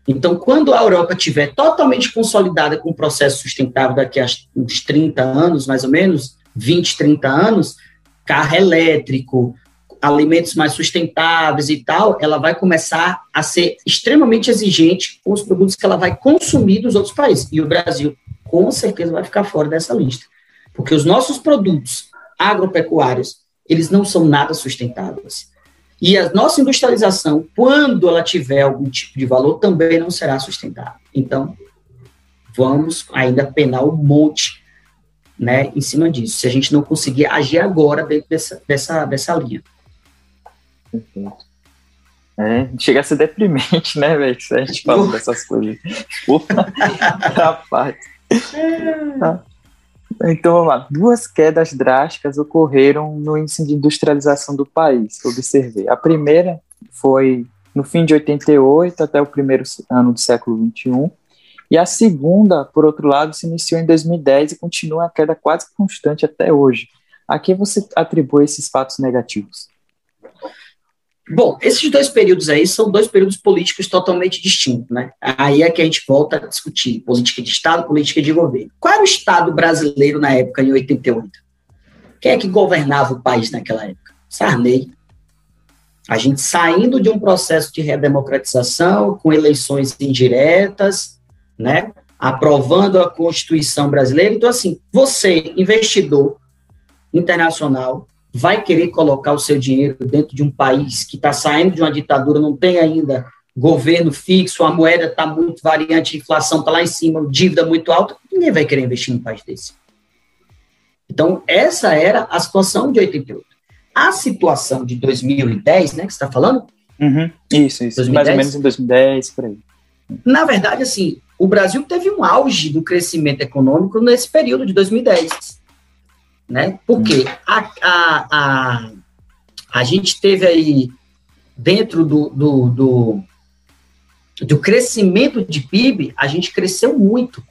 Então, quando a Europa tiver totalmente consolidada com o processo sustentável daqui a uns 30 anos, mais ou menos, 20, 30 anos, carro elétrico, alimentos mais sustentáveis e tal, ela vai começar a ser extremamente exigente com os produtos que ela vai consumir dos outros países. E o Brasil, com certeza, vai ficar fora dessa lista. Porque os nossos produtos agropecuários, eles não são nada sustentáveis. E a nossa industrialização, quando ela tiver algum tipo de valor, também não será sustentável. Então, vamos ainda penar um monte né, em cima disso, se a gente não conseguir agir agora dentro dessa, dessa, dessa linha. Perfeito. É, chega a ser deprimente, né, velho? Se a gente fala [LAUGHS] dessas coisas. Ufa, [LAUGHS] rapaz. Tá. Então vamos lá. Duas quedas drásticas ocorreram no índice de industrialização do país. Observei. A primeira foi no fim de 88 até o primeiro ano do século 21. E a segunda, por outro lado, se iniciou em 2010 e continua a queda quase constante até hoje. A que você atribui esses fatos negativos? Bom, esses dois períodos aí são dois períodos políticos totalmente distintos, né? Aí é que a gente volta a discutir política de Estado, política de governo. Qual era o Estado brasileiro na época, em 88? Quem é que governava o país naquela época? Sarney. A gente saindo de um processo de redemocratização, com eleições indiretas, né? Aprovando a Constituição brasileira. Então, assim, você, investidor internacional, vai querer colocar o seu dinheiro dentro de um país que está saindo de uma ditadura, não tem ainda governo fixo, a moeda está muito variante, a inflação está lá em cima, dívida muito alta, ninguém vai querer investir num país desse. Então, essa era a situação de 88. A situação de 2010, né, que você está falando? Uhum, isso, isso. 2010, mais ou menos em 2010, por aí. Na verdade, assim, o Brasil teve um auge do crescimento econômico nesse período de 2010 né? Porque a, a, a, a gente teve aí, dentro do, do, do, do crescimento de PIB, a gente cresceu muito.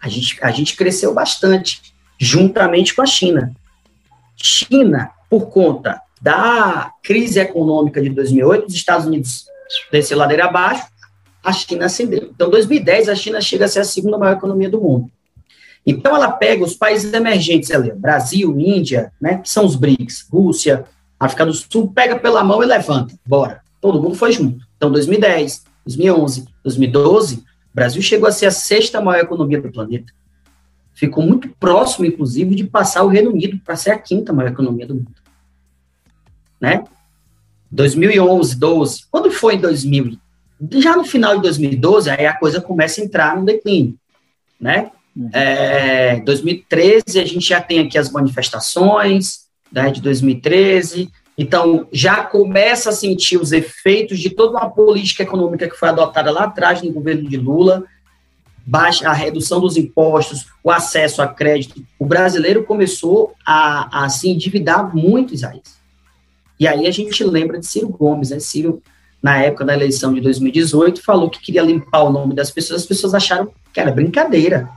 A gente, a gente cresceu bastante, juntamente com a China. China, por conta da crise econômica de 2008, os Estados Unidos desceu ladeira abaixo, a China ascendeu. Então, 2010, a China chega a ser a segunda maior economia do mundo. Então, ela pega os países emergentes ali, Brasil, Índia, né, que são os BRICS, Rússia, África do Sul, pega pela mão e levanta, bora. Todo mundo foi junto. Então, 2010, 2011, 2012, o Brasil chegou a ser a sexta maior economia do planeta. Ficou muito próximo, inclusive, de passar o Reino Unido para ser a quinta maior economia do mundo. Né? 2011, 12. Quando foi em 2000? Já no final de 2012, aí a coisa começa a entrar no declínio, né? É, 2013, a gente já tem aqui as manifestações né, de 2013, então já começa a sentir os efeitos de toda uma política econômica que foi adotada lá atrás no governo de Lula, baixa a redução dos impostos, o acesso a crédito. O brasileiro começou a, a se endividar muito, Isaías. E aí a gente lembra de Ciro Gomes, né? Ciro, na época da eleição de 2018, falou que queria limpar o nome das pessoas, as pessoas acharam que era brincadeira.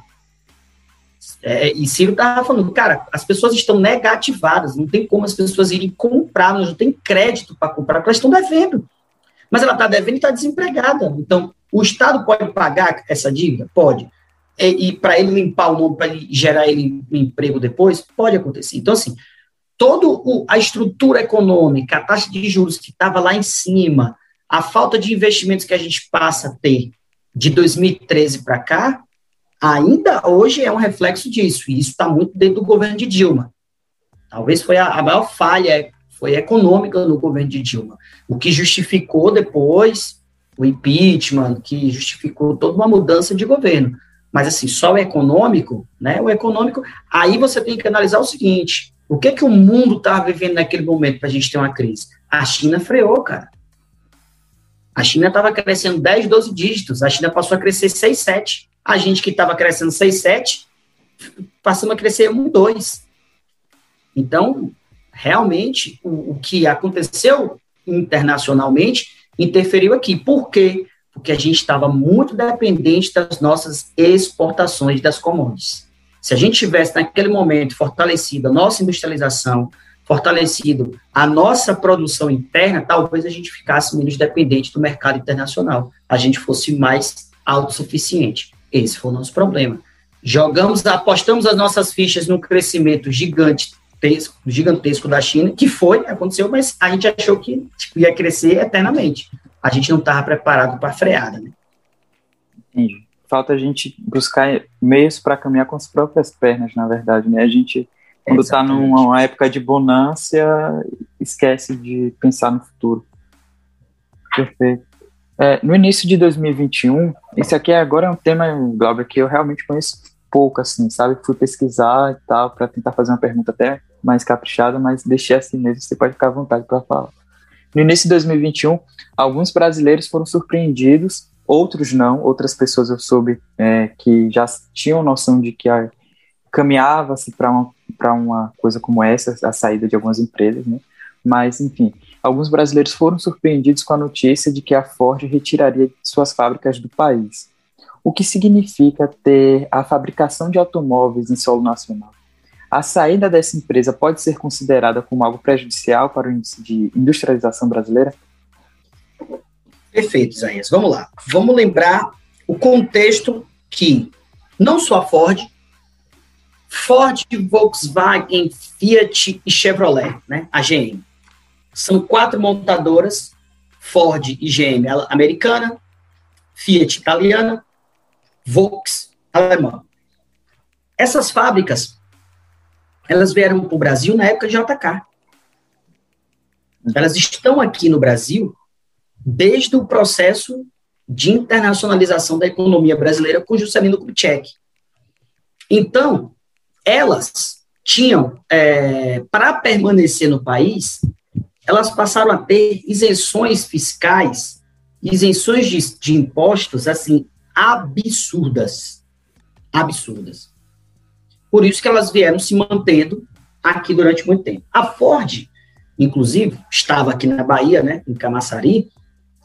É, e Ciro estava falando, cara, as pessoas estão negativadas, não tem como as pessoas irem comprar, não tem crédito para comprar, porque elas estão devendo. Mas ela está devendo e está desempregada. Então, o Estado pode pagar essa dívida? Pode. E, e para ele limpar o nome, para gerar ele um emprego depois? Pode acontecer. Então, assim, toda a estrutura econômica, a taxa de juros que estava lá em cima, a falta de investimentos que a gente passa a ter de 2013 para cá, ainda hoje é um reflexo disso, e isso está muito dentro do governo de Dilma. Talvez foi a, a maior falha foi econômica no governo de Dilma, o que justificou depois o impeachment, que justificou toda uma mudança de governo. Mas assim, só o econômico, né? O econômico, aí você tem que analisar o seguinte: o que que o mundo estava vivendo naquele momento para a gente ter uma crise? A China freou, cara. A China estava crescendo 10, 12 dígitos, a China passou a crescer 6, 7. A gente que estava crescendo 6, 7, passamos a crescer 1, 2. Então, realmente, o, o que aconteceu internacionalmente interferiu aqui. Por quê? Porque a gente estava muito dependente das nossas exportações das commodities. Se a gente tivesse naquele momento fortalecido a nossa industrialização, fortalecido a nossa produção interna, talvez a gente ficasse menos dependente do mercado internacional, a gente fosse mais autossuficiente. Esse foi o nosso problema. Jogamos, apostamos as nossas fichas no crescimento gigantesco, gigantesco da China, que foi, aconteceu, mas a gente achou que tipo, ia crescer eternamente. A gente não estava preparado para a freada. Né? Entendi. Falta a gente buscar meios para caminhar com as próprias pernas, na verdade. Né? A gente, quando está numa época de bonância, esquece de pensar no futuro. Perfeito. É, no início de 2021, esse aqui agora é um tema, Glauber, que eu realmente conheço pouco, assim, sabe? Fui pesquisar e tal, para tentar fazer uma pergunta até mais caprichada, mas deixei assim mesmo, você pode ficar à vontade para falar. No início de 2021, alguns brasileiros foram surpreendidos, outros não, outras pessoas eu soube é, que já tinham noção de que caminhava-se para uma, uma coisa como essa, a saída de algumas empresas, né? Mas, enfim, alguns brasileiros foram surpreendidos com a notícia de que a Ford retiraria suas fábricas do país. O que significa ter a fabricação de automóveis em solo nacional? a saída dessa empresa pode ser considerada como algo prejudicial para o índice de industrialização brasileira? Perfeito, Isaías. Vamos lá. Vamos lembrar o contexto que não só a Ford, Ford, Volkswagen, Fiat e Chevrolet, né, a GM. São quatro montadoras, Ford e GM americana, Fiat italiana, Volks alemã. Essas fábricas, elas vieram para o Brasil na época de JK. Elas estão aqui no Brasil desde o processo de internacionalização da economia brasileira com Juscelino Kubitschek. Então, elas tinham, é, para permanecer no país, elas passaram a ter isenções fiscais, isenções de, de impostos, assim, absurdas. Absurdas. Por isso que elas vieram se mantendo aqui durante muito tempo. A Ford, inclusive, estava aqui na Bahia, né, em Camaçari,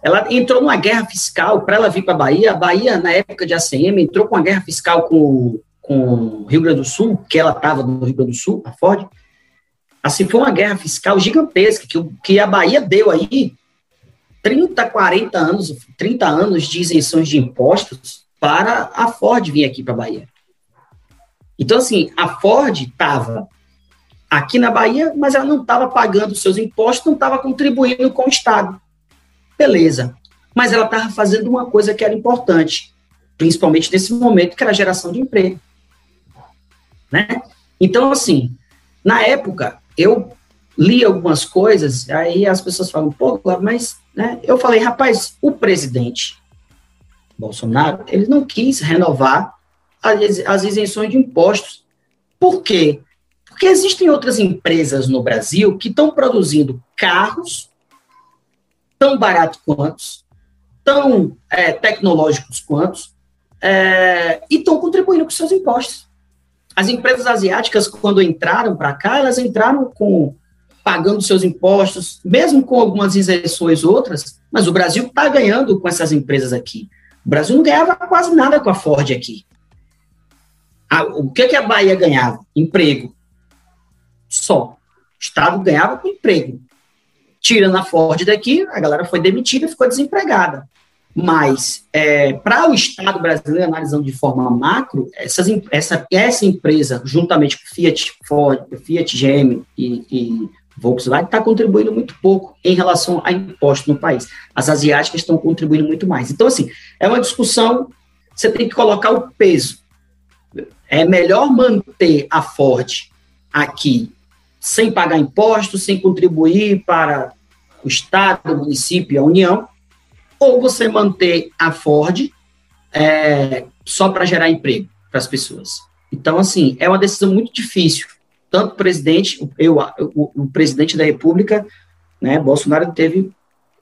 ela entrou numa guerra fiscal para ela vir para a Bahia. A Bahia, na época de ACM, entrou com uma guerra fiscal com, com o Rio Grande do Sul, que ela estava no Rio Grande do Sul, a Ford. Assim, foi uma guerra fiscal gigantesca, que, que a Bahia deu aí 30, 40 anos, 30 anos de isenções de impostos para a Ford vir aqui para a Bahia. Então, assim, a Ford estava aqui na Bahia, mas ela não estava pagando seus impostos, não estava contribuindo com o Estado. Beleza. Mas ela estava fazendo uma coisa que era importante, principalmente nesse momento, que era a geração de emprego. Né? Então, assim, na época, eu li algumas coisas, aí as pessoas falam, pô, mas né? eu falei, rapaz, o presidente Bolsonaro, ele não quis renovar as, as isenções de impostos. Por quê? Porque existem outras empresas no Brasil que estão produzindo carros tão baratos quanto, tão é, tecnológicos quanto, é, e estão contribuindo com seus impostos. As empresas asiáticas, quando entraram para cá, elas entraram com pagando seus impostos, mesmo com algumas isenções outras, mas o Brasil está ganhando com essas empresas aqui. O Brasil não ganhava quase nada com a Ford aqui. A, o que, que a Bahia ganhava? Emprego. Só. O Estado ganhava com emprego. Tirando a Ford daqui, a galera foi demitida e ficou desempregada. Mas, é, para o Estado brasileiro, analisando de forma macro, essas, essa, essa empresa, juntamente com Fiat, Ford, Fiat GM e, e Volkswagen, está contribuindo muito pouco em relação a impostos no país. As asiáticas estão contribuindo muito mais. Então, assim, é uma discussão, você tem que colocar o peso. É melhor manter a Ford aqui sem pagar impostos, sem contribuir para o Estado, o município e a União, ou você manter a Ford é, só para gerar emprego para as pessoas. Então, assim, é uma decisão muito difícil. Tanto o presidente, eu, o, o presidente da República, né, Bolsonaro teve,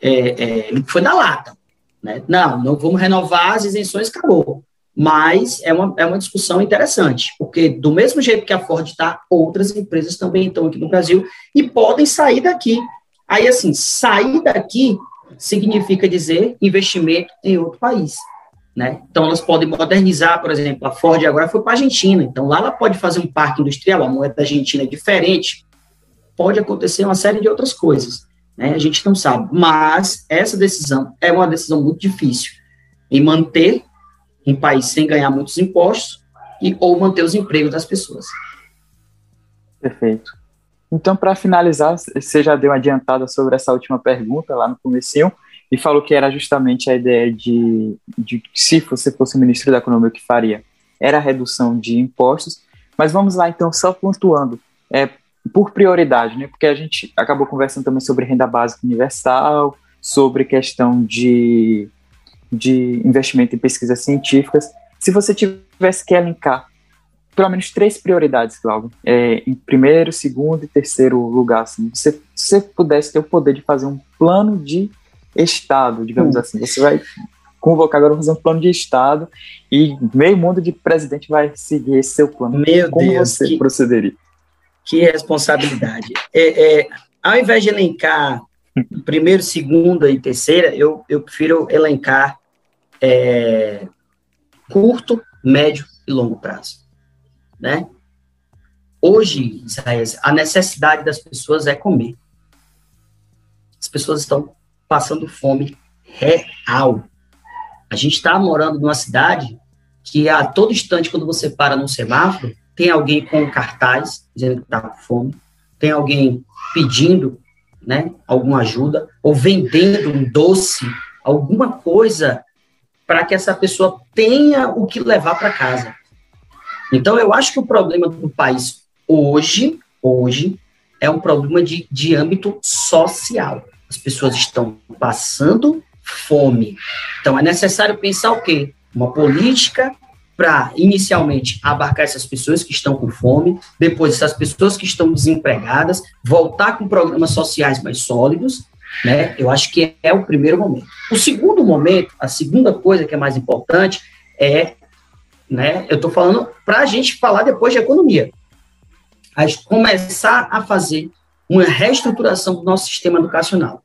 é, é, ele foi da lata, né? Não, não vamos renovar as isenções, acabou. Mas é uma, é uma discussão interessante, porque do mesmo jeito que a Ford está, outras empresas também estão aqui no Brasil e podem sair daqui. Aí, assim, sair daqui significa dizer investimento em outro país. Né? Então, elas podem modernizar, por exemplo, a Ford agora foi para a Argentina, então lá ela pode fazer um parque industrial, a moeda da Argentina é diferente, pode acontecer uma série de outras coisas, né? a gente não sabe, mas essa decisão é uma decisão muito difícil, em manter um país sem ganhar muitos impostos e ou manter os empregos das pessoas. Perfeito. Então, para finalizar, você já deu uma adiantada sobre essa última pergunta lá no começo e falou que era justamente a ideia de, de se você fosse ministro da Economia, o que faria? Era a redução de impostos. Mas vamos lá, então, só pontuando, é, por prioridade, né? Porque a gente acabou conversando também sobre renda básica universal, sobre questão de de investimento em pesquisas científicas. Se você tivesse que elencar pelo menos três prioridades, Cláudio, é, em primeiro, segundo e terceiro lugar, assim, se você pudesse ter o poder de fazer um plano de Estado, digamos hum. assim, você vai convocar agora fazer um plano de Estado e meio mundo de presidente vai seguir esse seu plano. Meu Como Deus, você que, procederia? Que responsabilidade. É, é, ao invés de elencar primeiro, segunda e terceira, eu, eu prefiro elencar é, curto, médio e longo prazo, né? hoje, Isaías, a necessidade das pessoas é comer. As pessoas estão passando fome real. A gente está morando numa cidade que a todo instante, quando você para no semáforo, tem alguém com cartaz dizendo que está com fome, tem alguém pedindo né, alguma ajuda, ou vendendo um doce, alguma coisa para que essa pessoa tenha o que levar para casa. Então, eu acho que o problema do país hoje, hoje, é um problema de, de âmbito social. As pessoas estão passando fome. Então, é necessário pensar o quê? Uma política para, inicialmente, abarcar essas pessoas que estão com fome, depois essas pessoas que estão desempregadas, voltar com programas sociais mais sólidos, né? Eu acho que é o primeiro momento. O segundo momento, a segunda coisa que é mais importante é, né? Eu estou falando para a gente falar depois de economia, a começar a fazer uma reestruturação do nosso sistema educacional.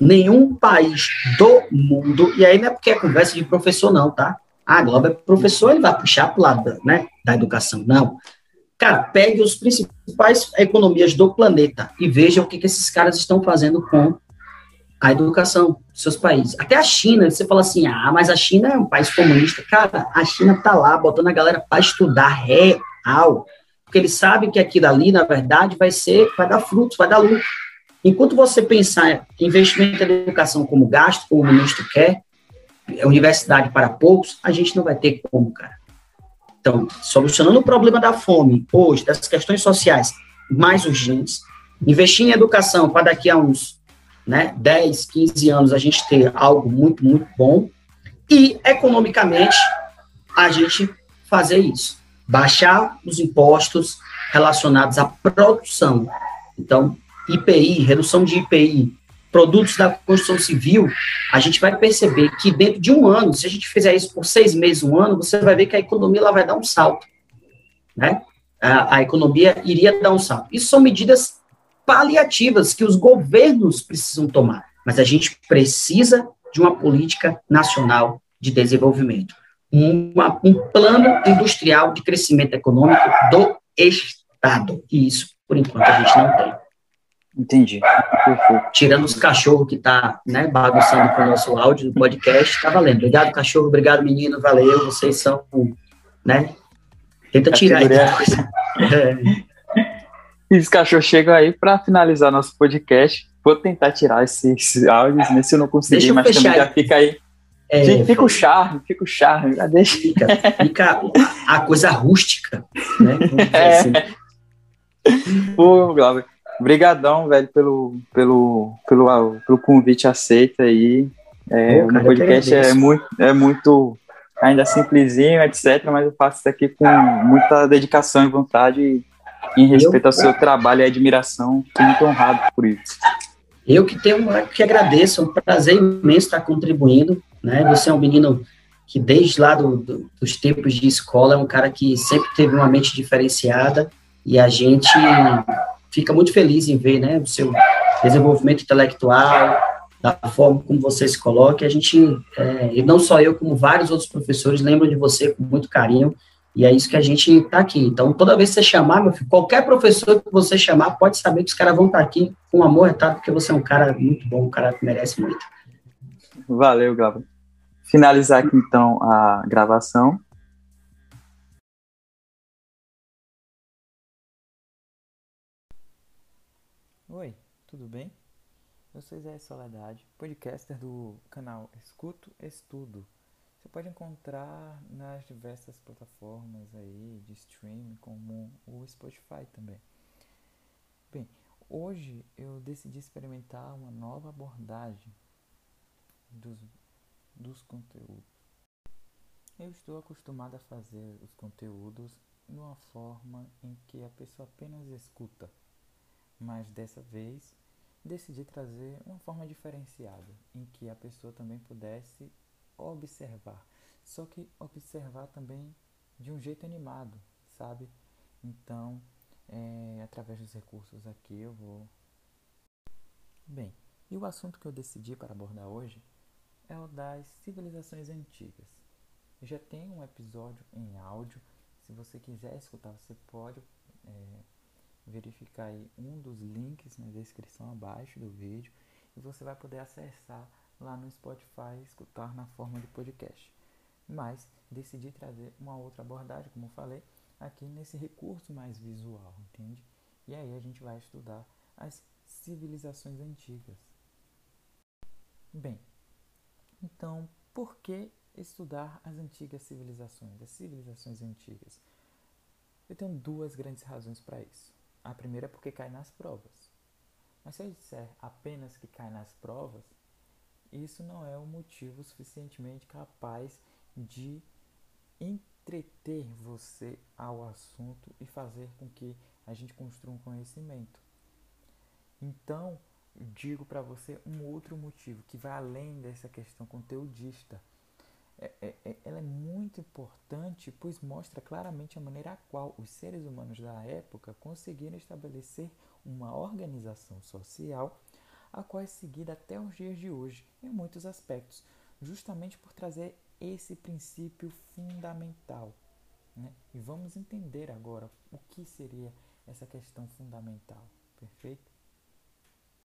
Nenhum país do mundo, e aí não é porque é conversa de professor, não, tá? Ah, Globo é professor, ele vai puxar para o lado né, da educação. Não. Cara, pegue os principais economias do planeta e veja o que, que esses caras estão fazendo com a educação dos seus países. Até a China, você fala assim, ah, mas a China é um país comunista. Cara, a China tá lá botando a galera para estudar real, porque eles sabem que aquilo ali, na verdade, vai ser, vai dar frutos, vai dar lucro. Enquanto você pensar em investimento em educação como gasto, como o ministro quer, universidade para poucos, a gente não vai ter como, cara. Então, solucionando o problema da fome hoje, das questões sociais mais urgentes, investir em educação para daqui a uns né, 10, 15 anos a gente ter algo muito, muito bom, e economicamente a gente fazer isso. Baixar os impostos relacionados à produção. Então, IPI, redução de IPI, produtos da construção civil, a gente vai perceber que dentro de um ano, se a gente fizer isso por seis meses, um ano, você vai ver que a economia ela vai dar um salto, né? A, a economia iria dar um salto. Isso são medidas paliativas que os governos precisam tomar, mas a gente precisa de uma política nacional de desenvolvimento, uma, um plano industrial de crescimento econômico do Estado, e isso, por enquanto, a gente não tem. Entendi. Perfeito. Tirando os cachorros que tá, né, bagunçando com o nosso áudio do podcast, tá valendo. Obrigado, cachorro. Obrigado, menino. Valeu. Vocês são, né? Tenta tirar. [LAUGHS] É. E os cachorros chegam aí para finalizar nosso podcast. Vou tentar tirar esses áudios, né, se eu não conseguir, mas também já fica aí. É, fica o charme, fica o charme, já deixa. Fica, fica a coisa rústica, né? É. Assim. Pô, Glauber, Obrigadão, velho, pelo, pelo, pelo, pelo convite aceito aí. É, Pô, o podcast é muito, é muito ainda simplesinho, etc. Mas eu faço isso aqui com muita dedicação e vontade em respeito eu, ao seu trabalho e admiração. Fico muito honrado por isso. Eu que tenho que agradeço, é um prazer imenso estar contribuindo. Né? Você é um menino que desde lá do, do, dos tempos de escola é um cara que sempre teve uma mente diferenciada e a gente fica muito feliz em ver né, o seu desenvolvimento intelectual, da forma como você se coloca. A gente, é, e não só eu, como vários outros professores, lembram de você com muito carinho, e é isso que a gente está aqui. Então, toda vez que você chamar, meu filho, qualquer professor que você chamar, pode saber que os caras vão estar tá aqui com amor tá? porque você é um cara muito bom, um cara que merece muito. Valeu, Gabo. Finalizar aqui, então, a gravação. Oi, tudo bem? Eu sou Zé Soledade, podcaster do canal Escuto Estudo. Você pode encontrar nas diversas plataformas aí de streaming, como o Spotify também. Bem, hoje eu decidi experimentar uma nova abordagem dos, dos conteúdos. Eu estou acostumado a fazer os conteúdos de uma forma em que a pessoa apenas escuta mas dessa vez decidi trazer uma forma diferenciada, em que a pessoa também pudesse observar, só que observar também de um jeito animado, sabe? Então, é, através dos recursos aqui eu vou. Bem, e o assunto que eu decidi para abordar hoje é o das civilizações antigas. Eu já tenho um episódio em áudio, se você quiser escutar, você pode é, verificar um dos links na descrição abaixo do vídeo e você vai poder acessar lá no Spotify escutar na forma de podcast. Mas decidi trazer uma outra abordagem, como falei, aqui nesse recurso mais visual, entende? E aí a gente vai estudar as civilizações antigas. Bem, então por que estudar as antigas civilizações, as civilizações antigas? Eu tenho duas grandes razões para isso. A primeira é porque cai nas provas. Mas se eu disser apenas que cai nas provas, isso não é um motivo suficientemente capaz de entreter você ao assunto e fazer com que a gente construa um conhecimento. Então, digo para você um outro motivo que vai além dessa questão conteudista. É, é, é, ela é muito importante, pois mostra claramente a maneira a qual os seres humanos da época conseguiram estabelecer uma organização social, a qual é seguida até os dias de hoje, em muitos aspectos, justamente por trazer esse princípio fundamental. Né? E vamos entender agora o que seria essa questão fundamental, perfeito?